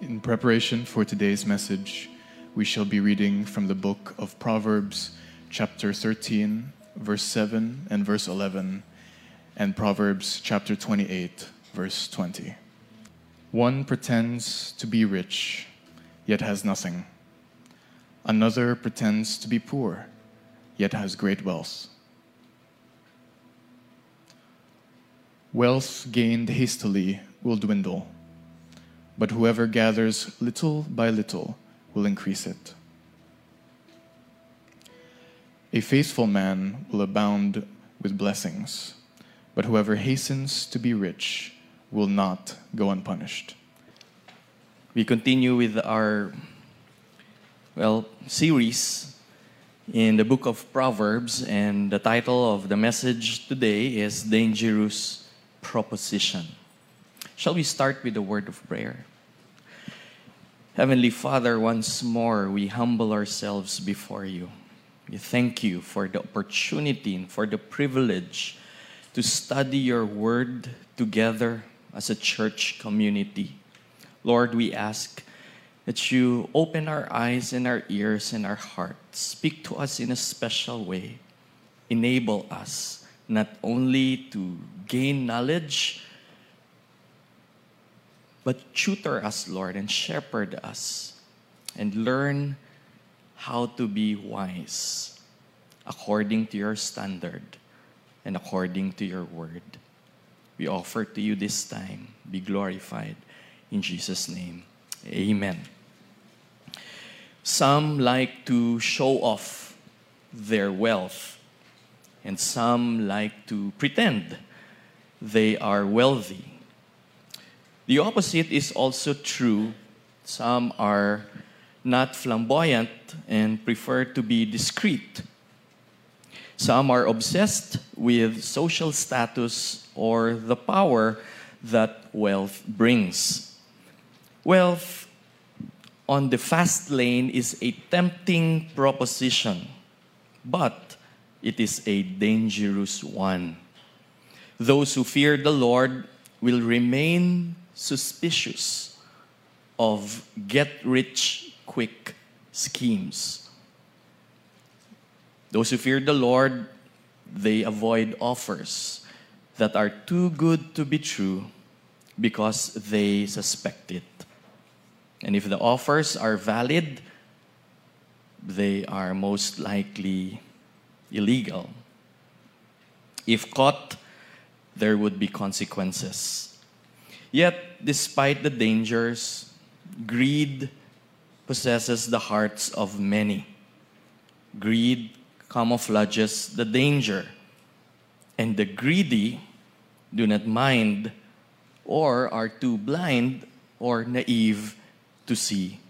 In preparation for today's message, we shall be reading from the book of Proverbs, chapter 13, verse 7 and verse 11, and Proverbs chapter 28, verse 20. One pretends to be rich, yet has nothing. Another pretends to be poor, yet has great wealth. Wealth gained hastily will dwindle, but whoever gathers little by little will increase it. A faithful man will abound with blessings, but whoever hastens to be rich will not go unpunished. We continue with our well series in the book of Proverbs and the title of the message today is dangerous proposition. Shall we start with a word of prayer? Heavenly Father, once more we humble ourselves before you. We thank you for the opportunity and for the privilege to study your word together as a church community. Lord, we ask that you open our eyes and our ears and our hearts. Speak to us in a special way. Enable us not only to gain knowledge, but tutor us, Lord, and shepherd us and learn how to be wise according to your standard and according to your word. We offer to you this time. Be glorified. In Jesus' name, amen. Some like to show off their wealth, and some like to pretend they are wealthy. The opposite is also true. Some are not flamboyant and prefer to be discreet. Some are obsessed with social status or the power that wealth brings. Wealth on the fast lane is a tempting proposition, but it is a dangerous one. Those who fear the Lord will remain suspicious of get rich quick schemes. Those who fear the Lord, they avoid offers that are too good to be true because they suspect it. And if the offers are valid, they are most likely illegal. If caught, there would be consequences. Yet, despite the dangers, greed possesses the hearts of many. Greed camouflages the danger, and the greedy do not mind or are too blind or naive to see.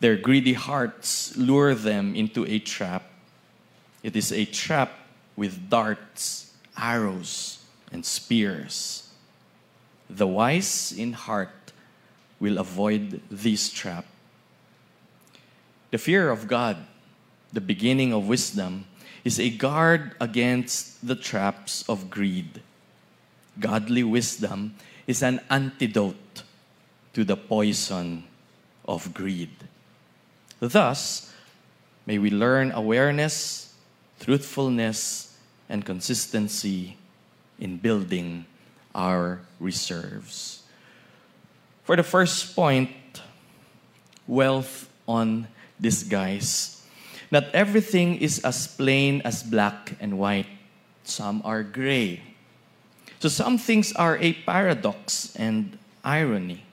Their greedy hearts lure them into a trap. It is a trap with darts, arrows, and spears. The wise in heart will avoid this trap. The fear of God, the beginning of wisdom, is a guard against the traps of greed. Godly wisdom is an antidote to the poison of greed. Thus, may we learn awareness, truthfulness, and consistency in building our reserves. For the first point, wealth on disguise. Not everything is as plain as black and white. Some are gray. So some things are a paradox and irony,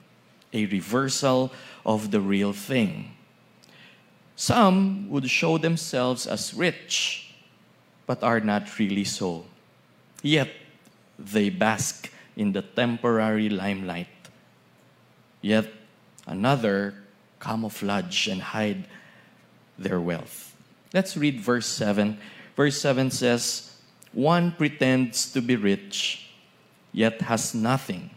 a reversal of the real thing. Some would show themselves as rich, but are not really so. Yet they bask in the temporary limelight. Yet another camouflage and hide their wealth. Let's read verse 7. Verse 7 says, One pretends to be rich, yet has nothing.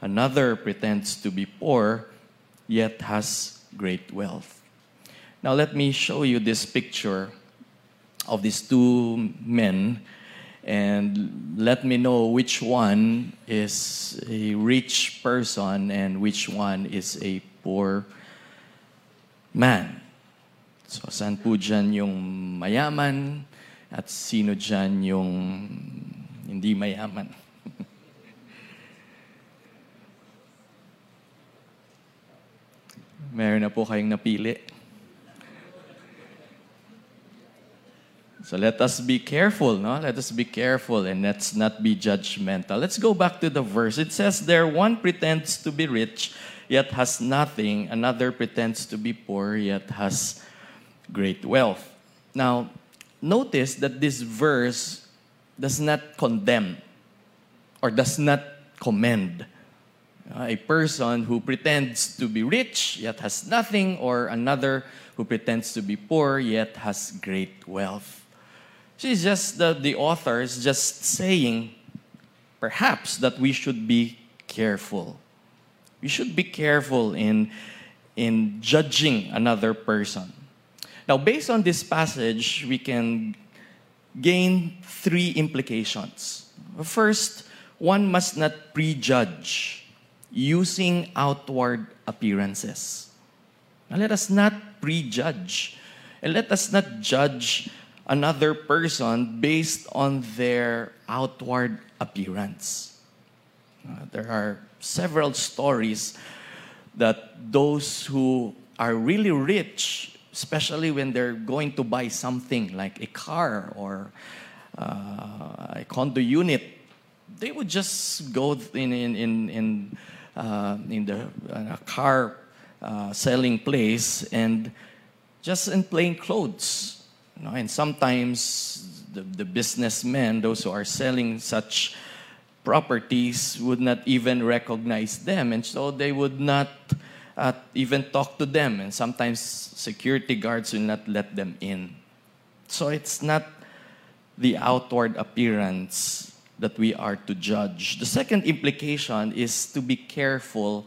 Another pretends to be poor, yet has great wealth. Now, let me show you this picture of these two men. And let me know which one is a rich person and which one is a poor man. So, saan po dyan yung mayaman at sino dyan yung hindi mayaman? Meron na po kayong napili. So let us be careful, no? Let us be careful and let's not be judgmental. Let's go back to the verse. It says there one pretends to be rich yet has nothing, another pretends to be poor yet has great wealth. Now, notice that this verse does not condemn or does not commend a person who pretends to be rich yet has nothing, or another who pretends to be poor yet has great wealth. She's just the, the author is just saying, perhaps, that we should be careful. We should be careful in, in judging another person. Now, based on this passage, we can gain three implications. First, one must not prejudge using outward appearances. Now, let us not prejudge and let us not judge another person based on their outward appearance. Uh, there are several stories that those who are really rich, especially when they're going to buy something like a car or uh, a condo unit, they would just go in, in, in, in, uh, in the uh, car uh, selling place and just in plain clothes you know, and sometimes the, the businessmen, those who are selling such properties, would not even recognize them. And so they would not uh, even talk to them. And sometimes security guards will not let them in. So it's not the outward appearance that we are to judge. The second implication is to be careful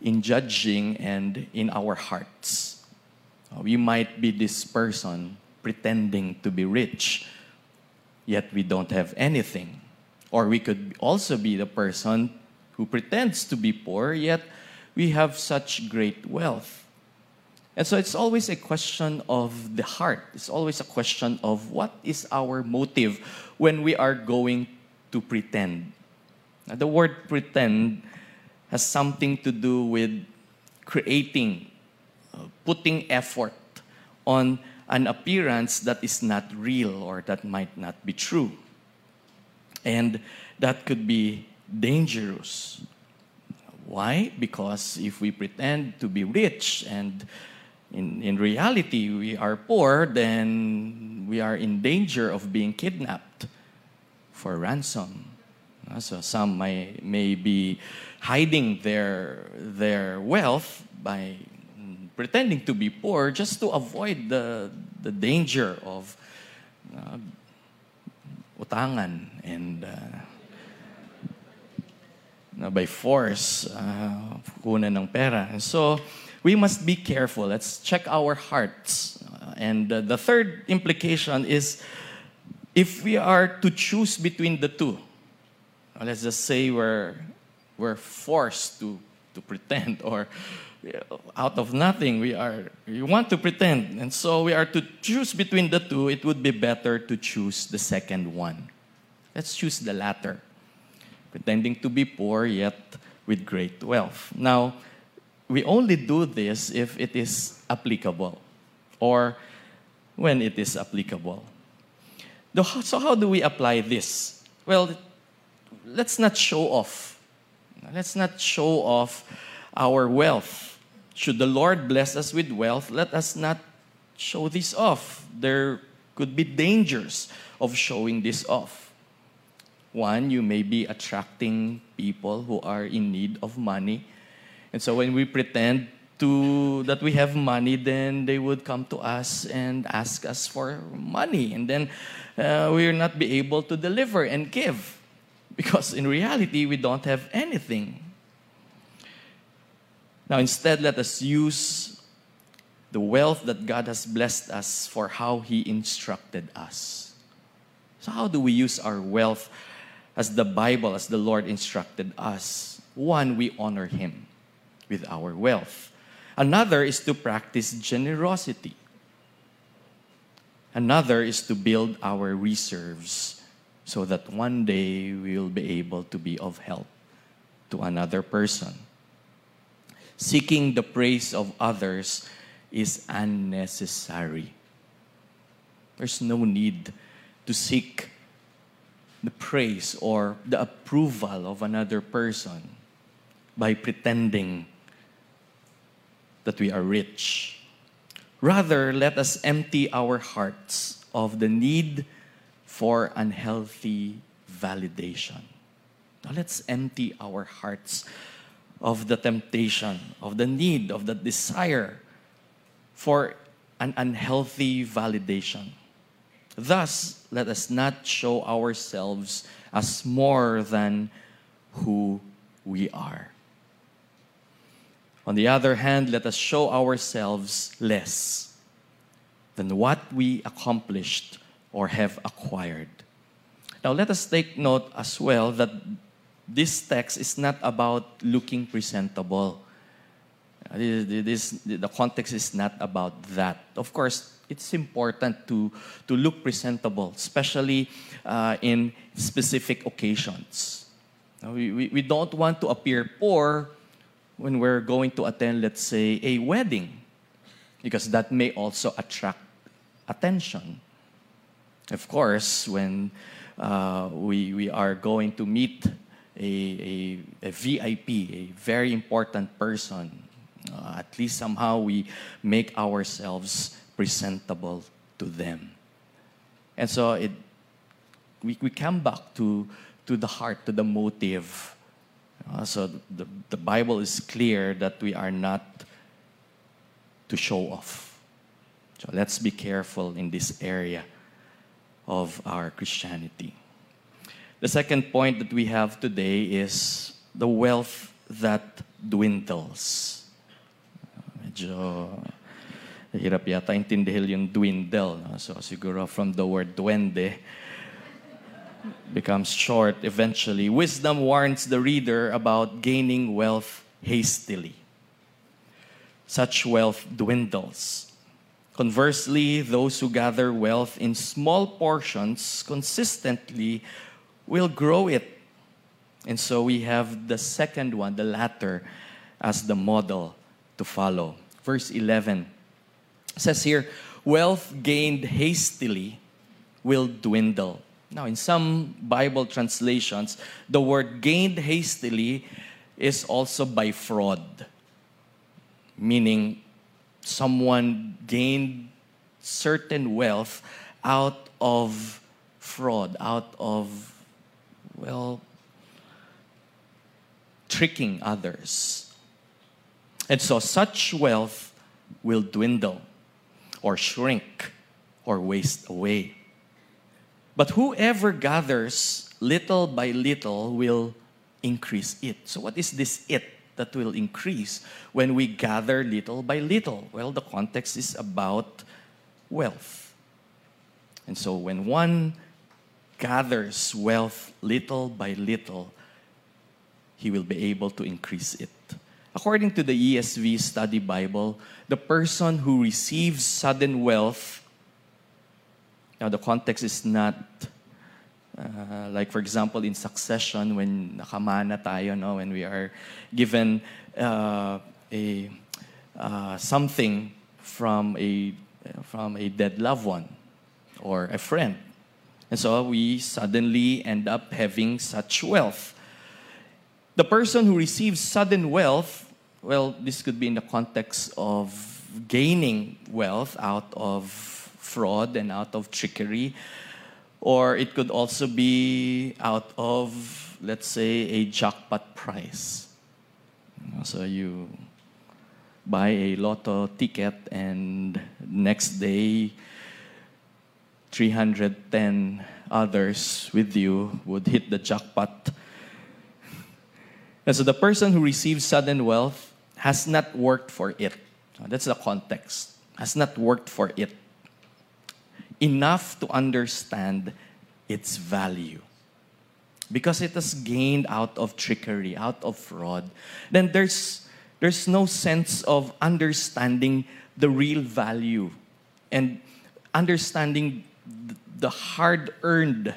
in judging and in our hearts. Oh, we might be this person pretending to be rich, yet we don't have anything. Or we could also be the person who pretends to be poor, yet we have such great wealth. And so it's always a question of the heart. It's always a question of what is our motive when we are going to pretend. Now, the word pretend has something to do with creating putting effort on an appearance that is not real or that might not be true. And that could be dangerous. Why? Because if we pretend to be rich and in, in reality we are poor, then we are in danger of being kidnapped for ransom. Uh, so some may, may be hiding their, their wealth by pretending to be poor just to avoid the, the danger of uh, utangan and uh, by force, uh, kunan ng pera. And so, we must be careful. Let's check our hearts. Uh, and uh, the third implication is if we are to choose between the two, let's just say we're, we're forced to, to pretend or out of nothing we are we want to pretend. And so we are to choose between the two. It would be better to choose the second one. Let's choose the latter. Pretending to be poor yet with great wealth. Now we only do this if it is applicable or when it is applicable. So how do we apply this? Well let's not show off. Let's not show off our wealth should the Lord bless us with wealth, let us not show this off. There could be dangers of showing this off. One, you may be attracting people who are in need of money. And so when we pretend to that we have money, then they would come to us and ask us for money. And then uh, we will not be able to deliver and give. Because in reality, we don't have anything. Now, instead, let us use the wealth that God has blessed us for how He instructed us. So, how do we use our wealth as the Bible, as the Lord instructed us? One, we honor Him with our wealth. Another is to practice generosity. Another is to build our reserves so that one day we will be able to be of help to another person. Seeking the praise of others is unnecessary. There's no need to seek the praise or the approval of another person by pretending that we are rich. Rather, let us empty our hearts of the need for unhealthy validation. Now, let's empty our hearts of the temptation, of the need, of the desire for an unhealthy validation. Thus, let us not show ourselves as more than who we are. On the other hand, let us show ourselves less than what we accomplished or have acquired. Now, let us take note as well that this text is not about looking presentable. Uh, this, the context is not about that. Of course, it's important to, to look presentable, especially uh, in specific occasions. We, we, we don't want to appear poor when we're going to attend, let's say, a wedding, because that may also attract attention. Of course, when uh, we, we are going to meet a, a, a VIP, a very important person, uh, at least somehow we make ourselves presentable to them. And so it, we, we come back to, to the heart, to the motive. Uh, so the, the Bible is clear that we are not to show off. So let's be careful in this area of our Christianity. The second point that we have today is the wealth that dwindles. Medyo hirap yata intindihin yung dwindle. No? So siguro from the word duende, becomes short eventually. Wisdom warns the reader about gaining wealth hastily. Such wealth dwindles. Conversely, those who gather wealth in small portions consistently will grow it. And so we have the second one, the latter, as the model to follow. Verse 11 says here, wealth gained hastily will dwindle. Now, in some Bible translations, the word gained hastily is also by fraud, meaning someone gained certain wealth out of fraud, out of well, tricking others. And so such wealth will dwindle or shrink or waste away. But whoever gathers little by little will increase it. So, what is this it that will increase when we gather little by little? Well, the context is about wealth. And so, when one gathers wealth little by little, he will be able to increase it. According to the ESV Study Bible, the person who receives sudden wealth, now the context is not uh, like, for example, in succession, when nakamana tayo, no, when we are given uh, a uh, something from a from a dead loved one or a friend. And so we suddenly end up having such wealth. The person who receives sudden wealth, well, this could be in the context of gaining wealth out of fraud and out of trickery, or it could also be out of, let's say, a jackpot prize. So you buy a lotto ticket, and next day 310 others with you would hit the jackpot. And so the person who receives sudden wealth has not worked for it. That's the context. Has not worked for it enough to understand its value. Because it is gained out of trickery, out of fraud, then there's, there's no sense of understanding the real value and understanding the hard earned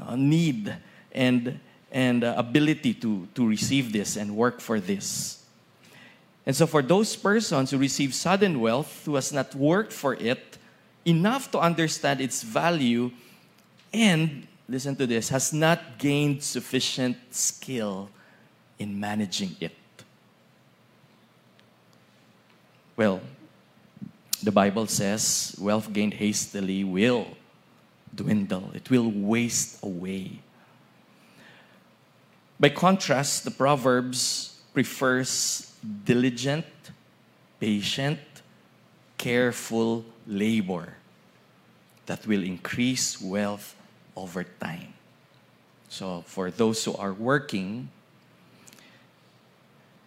uh, need and, and uh, ability to, to receive this and work for this. And so, for those persons who receive sudden wealth, who has not worked for it enough to understand its value, and listen to this, has not gained sufficient skill in managing it. Well, the Bible says wealth gained hastily will dwindle, it will waste away. By contrast, the Proverbs prefers diligent, patient, careful labor that will increase wealth over time. So, for those who are working,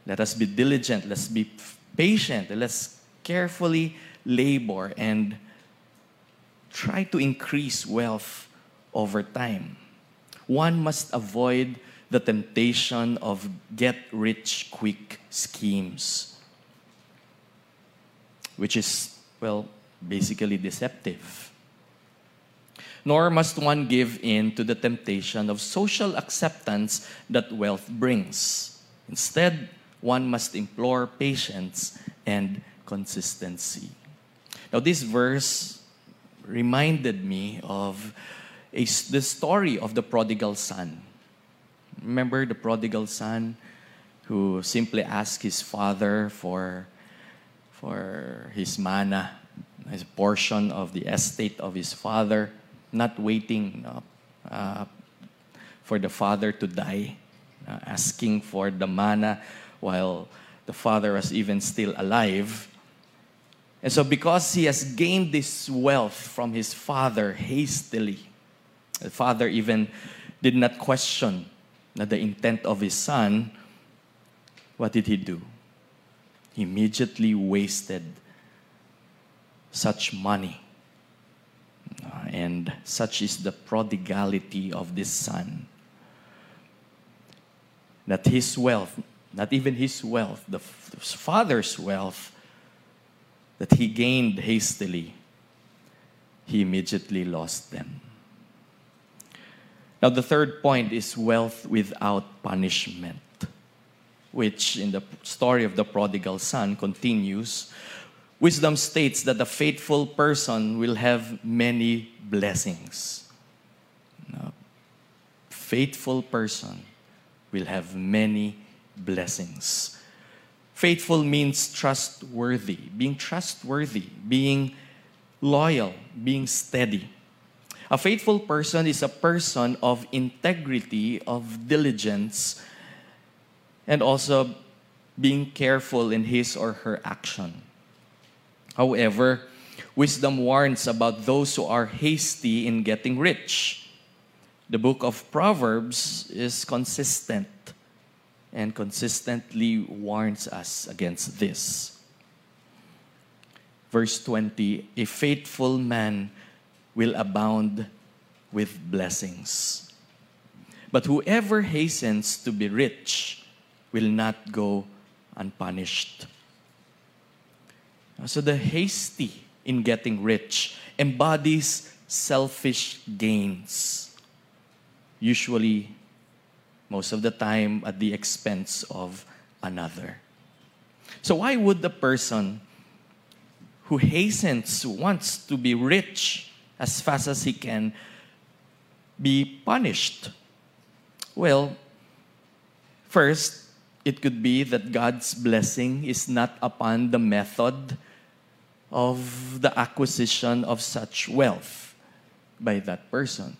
let us be diligent, let's be patient, let's carefully labor and try to increase wealth over time. One must avoid the temptation of get rich quick schemes, which is, well, basically deceptive. Nor must one give in to the temptation of social acceptance that wealth brings. Instead, one must implore patience and consistency. Now, this verse reminded me of a, the story of the prodigal son. Remember the prodigal son who simply asked his father for, for his mana, his portion of the estate of his father, not waiting uh, for the father to die, uh, asking for the mana while the father was even still alive. And so, because he has gained this wealth from his father hastily, the father even did not question the intent of his son. What did he do? He immediately wasted such money. Uh, and such is the prodigality of this son. That his wealth, not even his wealth, the father's wealth, that he gained hastily, he immediately lost them. Now, the third point is wealth without punishment, which in the story of the prodigal son continues. Wisdom states that the faithful person will have many blessings. Now, faithful person will have many blessings. Faithful means trustworthy, being trustworthy, being loyal, being steady. A faithful person is a person of integrity, of diligence, and also being careful in his or her action. However, wisdom warns about those who are hasty in getting rich. The book of Proverbs is consistent and consistently warns us against this. Verse 20 A faithful man will abound with blessings. But whoever hastens to be rich will not go unpunished. So the hasty in getting rich embodies selfish gains, usually most of the time at the expense of another. So, why would the person who hastens, wants to be rich as fast as he can, be punished? Well, first, it could be that God's blessing is not upon the method of the acquisition of such wealth by that person.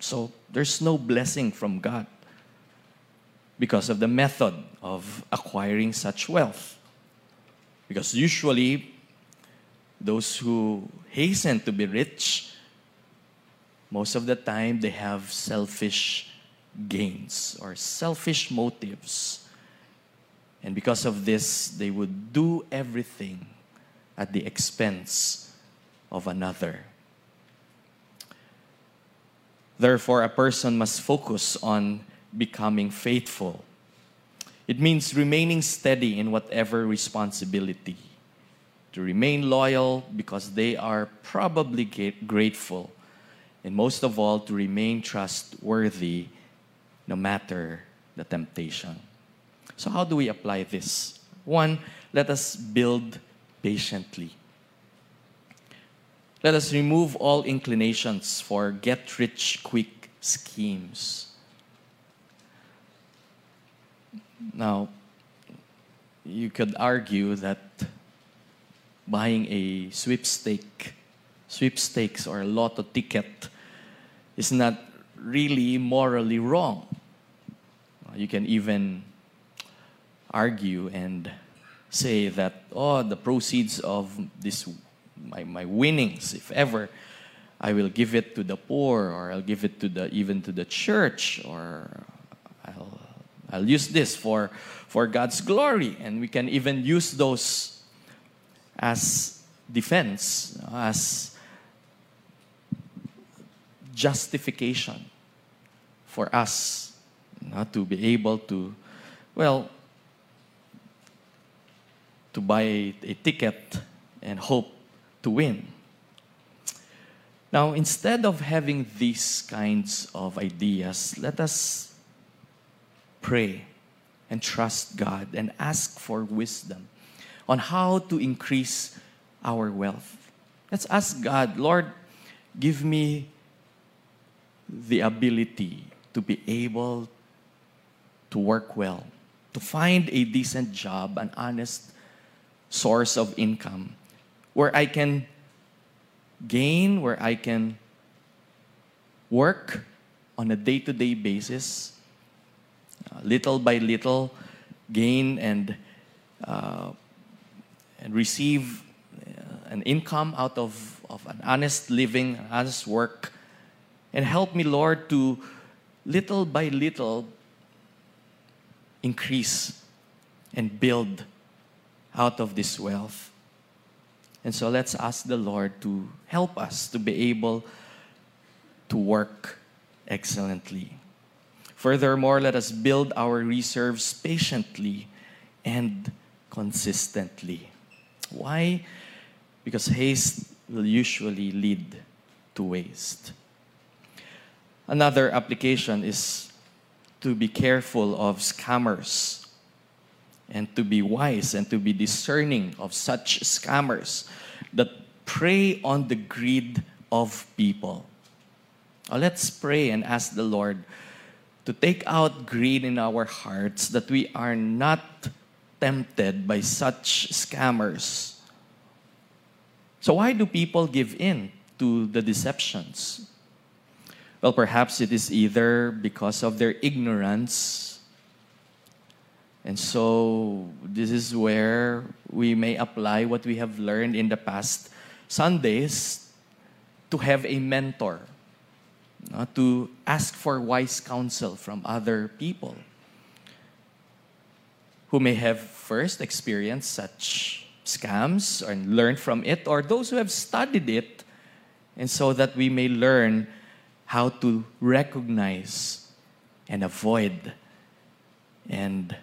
So there's no blessing from God because of the method of acquiring such wealth. Because usually, those who hasten to be rich, most of the time they have selfish gains or selfish motives. And because of this, they would do everything at the expense of another. Therefore, a person must focus on becoming faithful. It means remaining steady in whatever responsibility, to remain loyal because they are probably grateful, and most of all, to remain trustworthy no matter the temptation. So, how do we apply this? One, let us build patiently. Let us remove all inclinations for get rich quick schemes. Now, you could argue that buying a sweepstake, sweepstakes or a lotto ticket is not really morally wrong. You can even argue and say that, oh, the proceeds of this my, my winnings, if ever, I will give it to the poor, or I'll give it to the even to the church, or I'll I'll use this for for God's glory, and we can even use those as defense, as justification for us not to be able to, well, to buy a, a ticket and hope to win. Now, instead of having these kinds of ideas, let us pray and trust God and ask for wisdom on how to increase our wealth. Let's ask God, Lord, give me the ability to be able to work well, to find a decent job, an honest source of income, where I can gain, where I can work on a day to day basis, uh, little by little, gain and, uh, and receive uh, an income out of, of an honest living, an honest work, and help me, Lord, to little by little increase and build out of this wealth. And so let's ask the Lord to help us to be able to work excellently. Furthermore, let us build our reserves patiently and consistently. Why? Because haste will usually lead to waste. Another application is to be careful of scammers and to be wise and to be discerning of such scammers that prey on the greed of people. Now let's pray and ask the Lord to take out greed in our hearts that we are not tempted by such scammers. So, why do people give in to the deceptions? Well, perhaps it is either because of their ignorance and so this is where we may apply what we have learned in the past Sundays to have a mentor, to ask for wise counsel from other people who may have first experienced such scams and learned from it, or those who have studied it, and so that we may learn how to recognize and avoid and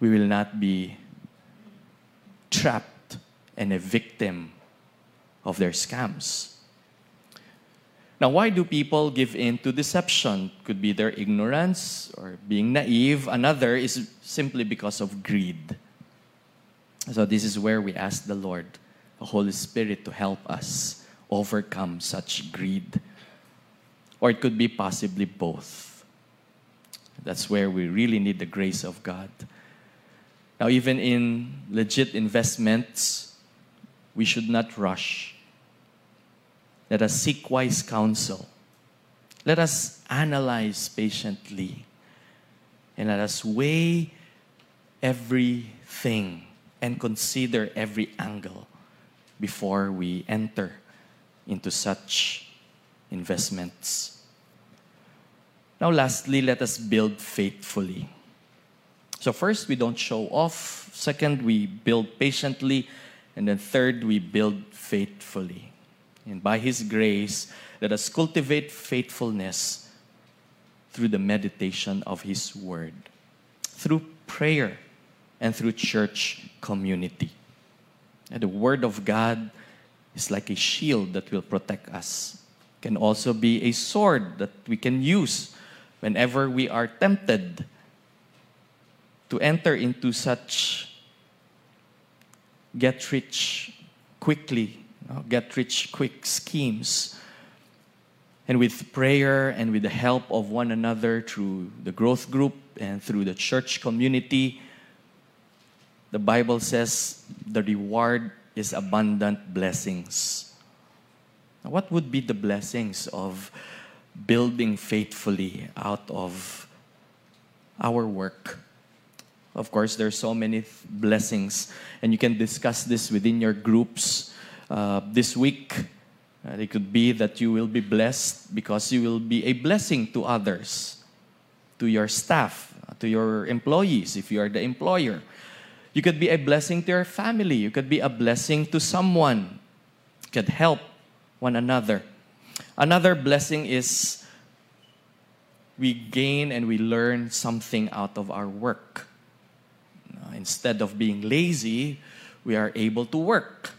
we will not be trapped and a victim of their scams. Now, why do people give in to deception? Could be their ignorance or being naive. Another is simply because of greed. So, this is where we ask the Lord, the Holy Spirit, to help us overcome such greed. Or it could be possibly both. That's where we really need the grace of God. Now, even in legit investments, we should not rush. Let us seek wise counsel. Let us analyze patiently. And let us weigh everything and consider every angle before we enter into such investments. Now, lastly, let us build faithfully. So, first, we don't show off. Second, we build patiently. And then third, we build faithfully. And by His grace, let us cultivate faithfulness through the meditation of His Word, through prayer, and through church community. And the Word of God is like a shield that will protect us. Can also be a sword that we can use whenever we are tempted to enter into such get rich quickly, get rich quick schemes. And with prayer and with the help of one another through the growth group and through the church community, the Bible says the reward is abundant blessings. Now, what would be the blessings of building faithfully out of our work? Of course, there are so many blessings, and you can discuss this within your groups uh, this week. Uh, it could be that you will be blessed because you will be a blessing to others, to your staff, to your employees, if you are the employer. You could be a blessing to your family. You could be a blessing to someone. You could help one another. Another blessing is we gain and we learn something out of our work. Uh, instead of being lazy, we are able to work.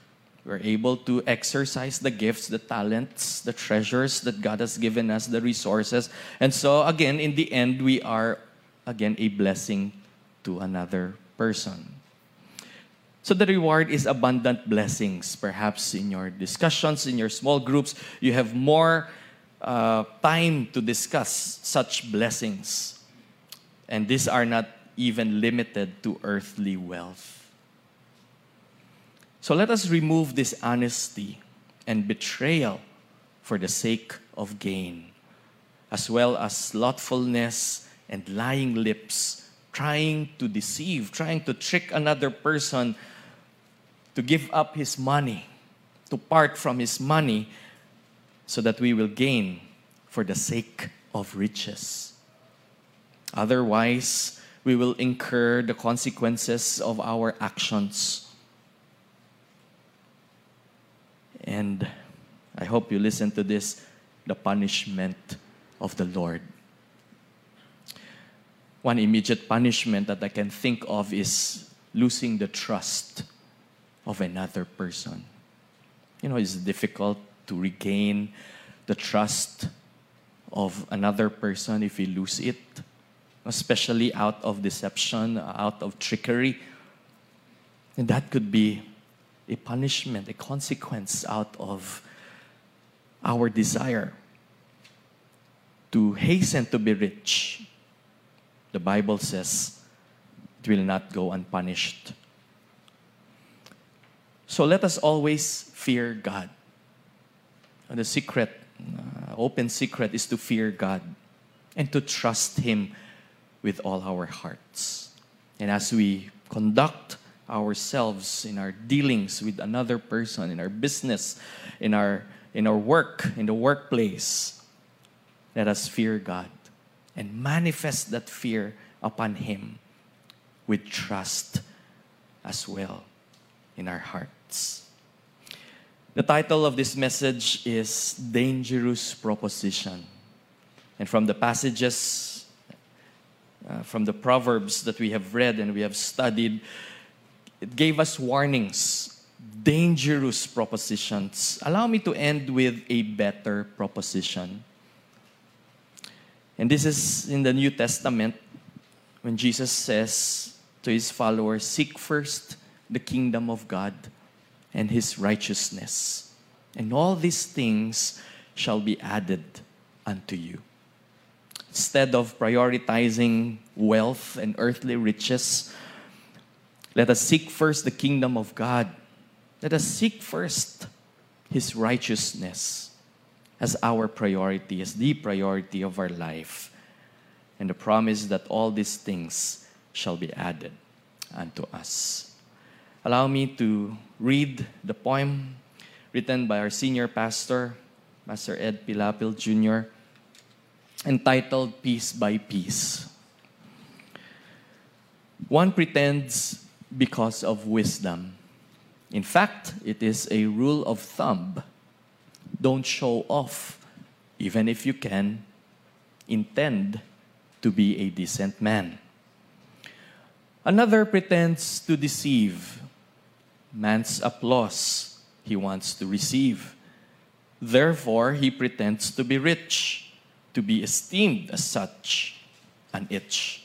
We're able to exercise the gifts, the talents, the treasures that God has given us, the resources. And so, again, in the end, we are, again, a blessing to another person. So the reward is abundant blessings. Perhaps in your discussions, in your small groups, you have more uh, time to discuss such blessings. And these are not even limited to earthly wealth. So let us remove this honesty and betrayal for the sake of gain, as well as slothfulness and lying lips, trying to deceive, trying to trick another person to give up his money, to part from his money, so that we will gain for the sake of riches. Otherwise, we will incur the consequences of our actions. And I hope you listen to this the punishment of the Lord. One immediate punishment that I can think of is losing the trust of another person. You know, it's difficult to regain the trust of another person if you lose it especially out of deception, out of trickery. And that could be a punishment, a consequence out of our desire to hasten to be rich. The Bible says it will not go unpunished. So let us always fear God. And the secret, uh, open secret, is to fear God and to trust Him with all our hearts. And as we conduct ourselves in our dealings with another person, in our business, in our, in our work, in the workplace, let us fear God and manifest that fear upon Him with trust as well in our hearts. The title of this message is Dangerous Proposition. And from the passages uh, from the Proverbs that we have read and we have studied, it gave us warnings, dangerous propositions. Allow me to end with a better proposition. And this is in the New Testament when Jesus says to his followers, Seek first the kingdom of God and his righteousness, and all these things shall be added unto you. Instead of prioritizing wealth and earthly riches, let us seek first the kingdom of God. Let us seek first His righteousness as our priority, as the priority of our life. And the promise that all these things shall be added unto us. Allow me to read the poem written by our senior pastor, Pastor Ed Pilapil Jr entitled Piece by Piece. One pretends because of wisdom. In fact, it is a rule of thumb Don't show off. Even if you can, intend to be a decent man. Another pretends to deceive. Man's applause he wants to receive. Therefore, he pretends to be rich, to be esteemed as such, an itch.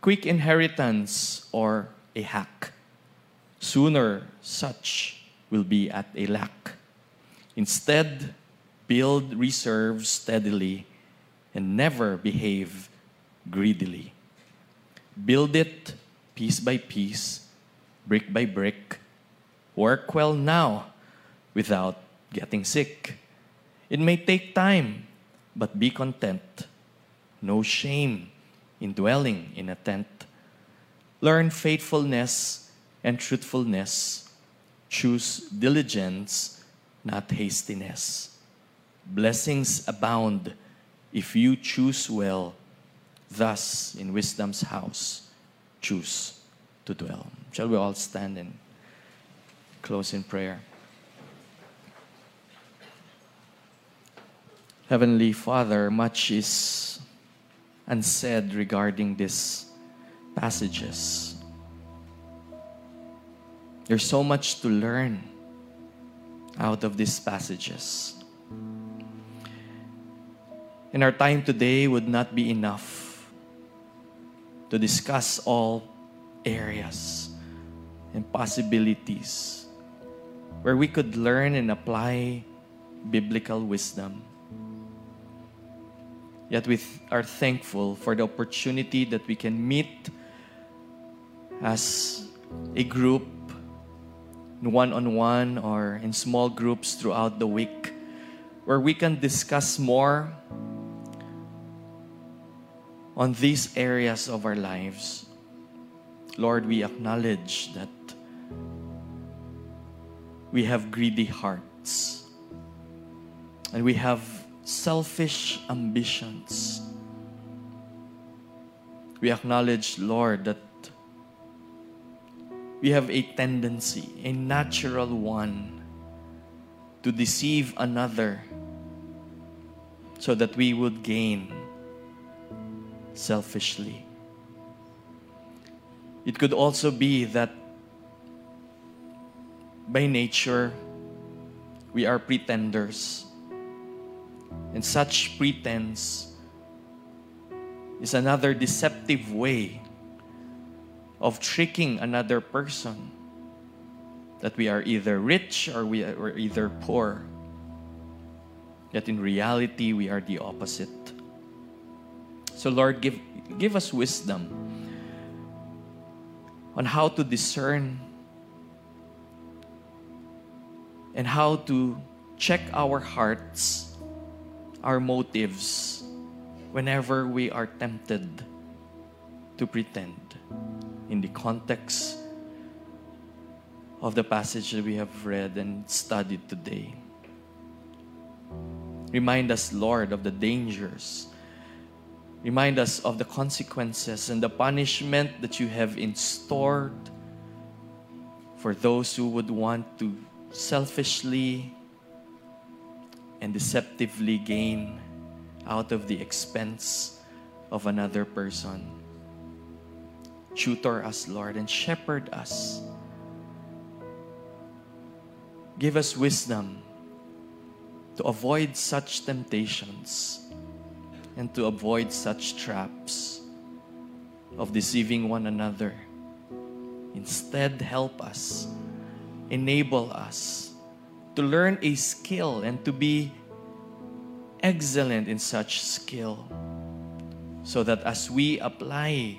Quick inheritance or a hack. Sooner, such will be at a lack. Instead, build reserves steadily and never behave greedily. Build it piece by piece, brick by brick. Work well now without getting sick. It may take time, but be content. No shame in dwelling in a tent. Learn faithfulness and truthfulness. Choose diligence, not hastiness. Blessings abound if you choose well. Thus, in wisdom's house, choose to dwell. Shall we all stand and close in prayer? Heavenly Father, much is unsaid regarding these passages. There's so much to learn out of these passages. And our time today would not be enough to discuss all areas and possibilities where we could learn and apply biblical wisdom. Yet we are thankful for the opportunity that we can meet as a group, one on one or in small groups throughout the week, where we can discuss more on these areas of our lives. Lord, we acknowledge that we have greedy hearts and we have selfish ambitions. We acknowledge, Lord, that we have a tendency, a natural one, to deceive another so that we would gain selfishly. It could also be that by nature we are pretenders. And such pretense is another deceptive way of tricking another person that we are either rich or we are either poor. Yet in reality, we are the opposite. So, Lord, give, give us wisdom on how to discern and how to check our hearts, our motives, whenever we are tempted to pretend in the context of the passage that we have read and studied today. Remind us, Lord, of the dangers. Remind us of the consequences and the punishment that you have in store for those who would want to selfishly and deceptively gain out of the expense of another person. Tutor us, Lord, and shepherd us. Give us wisdom to avoid such temptations and to avoid such traps of deceiving one another. Instead, help us enable us to learn a skill and to be excellent in such skill so that as we apply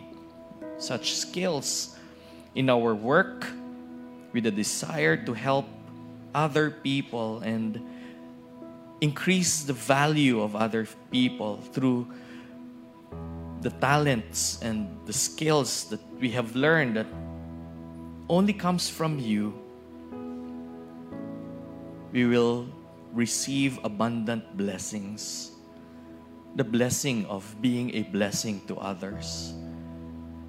such skills in our work with a desire to help other people and increase the value of other people through the talents and the skills that we have learned that only comes from you we will receive abundant blessings. The blessing of being a blessing to others.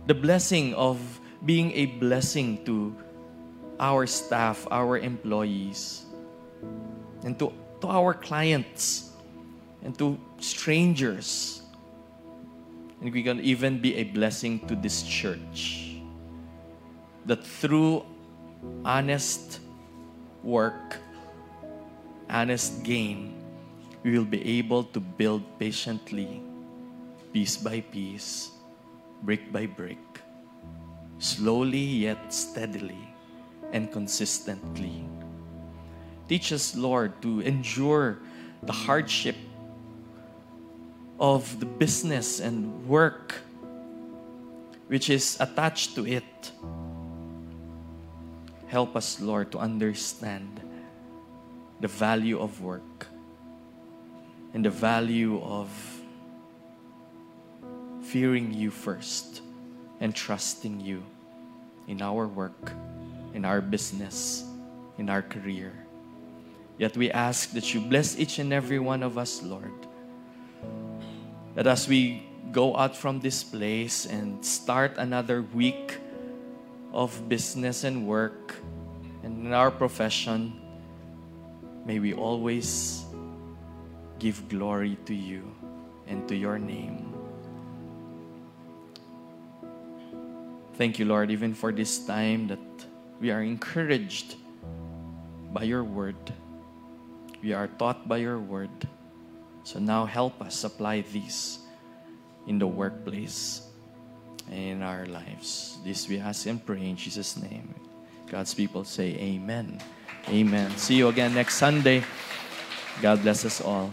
The blessing of being a blessing to our staff, our employees, and to to our clients and to strangers. And we can even be a blessing to this church. That through honest work, honest gain, we will be able to build patiently, piece by piece, brick by brick, slowly yet steadily and consistently. Teach us, Lord, to endure the hardship of the business and work which is attached to it. Help us, Lord, to understand the value of work and the value of fearing you first and trusting you in our work, in our business, in our career. Yet we ask that you bless each and every one of us, Lord. That as we go out from this place and start another week of business and work and in our profession, may we always give glory to you and to your name. Thank you, Lord, even for this time that we are encouraged by your word. We are taught by your word. So now help us apply these in the workplace in our lives. This we ask and pray in Jesus' name. God's people say amen. Amen. See you again next Sunday. God bless us all.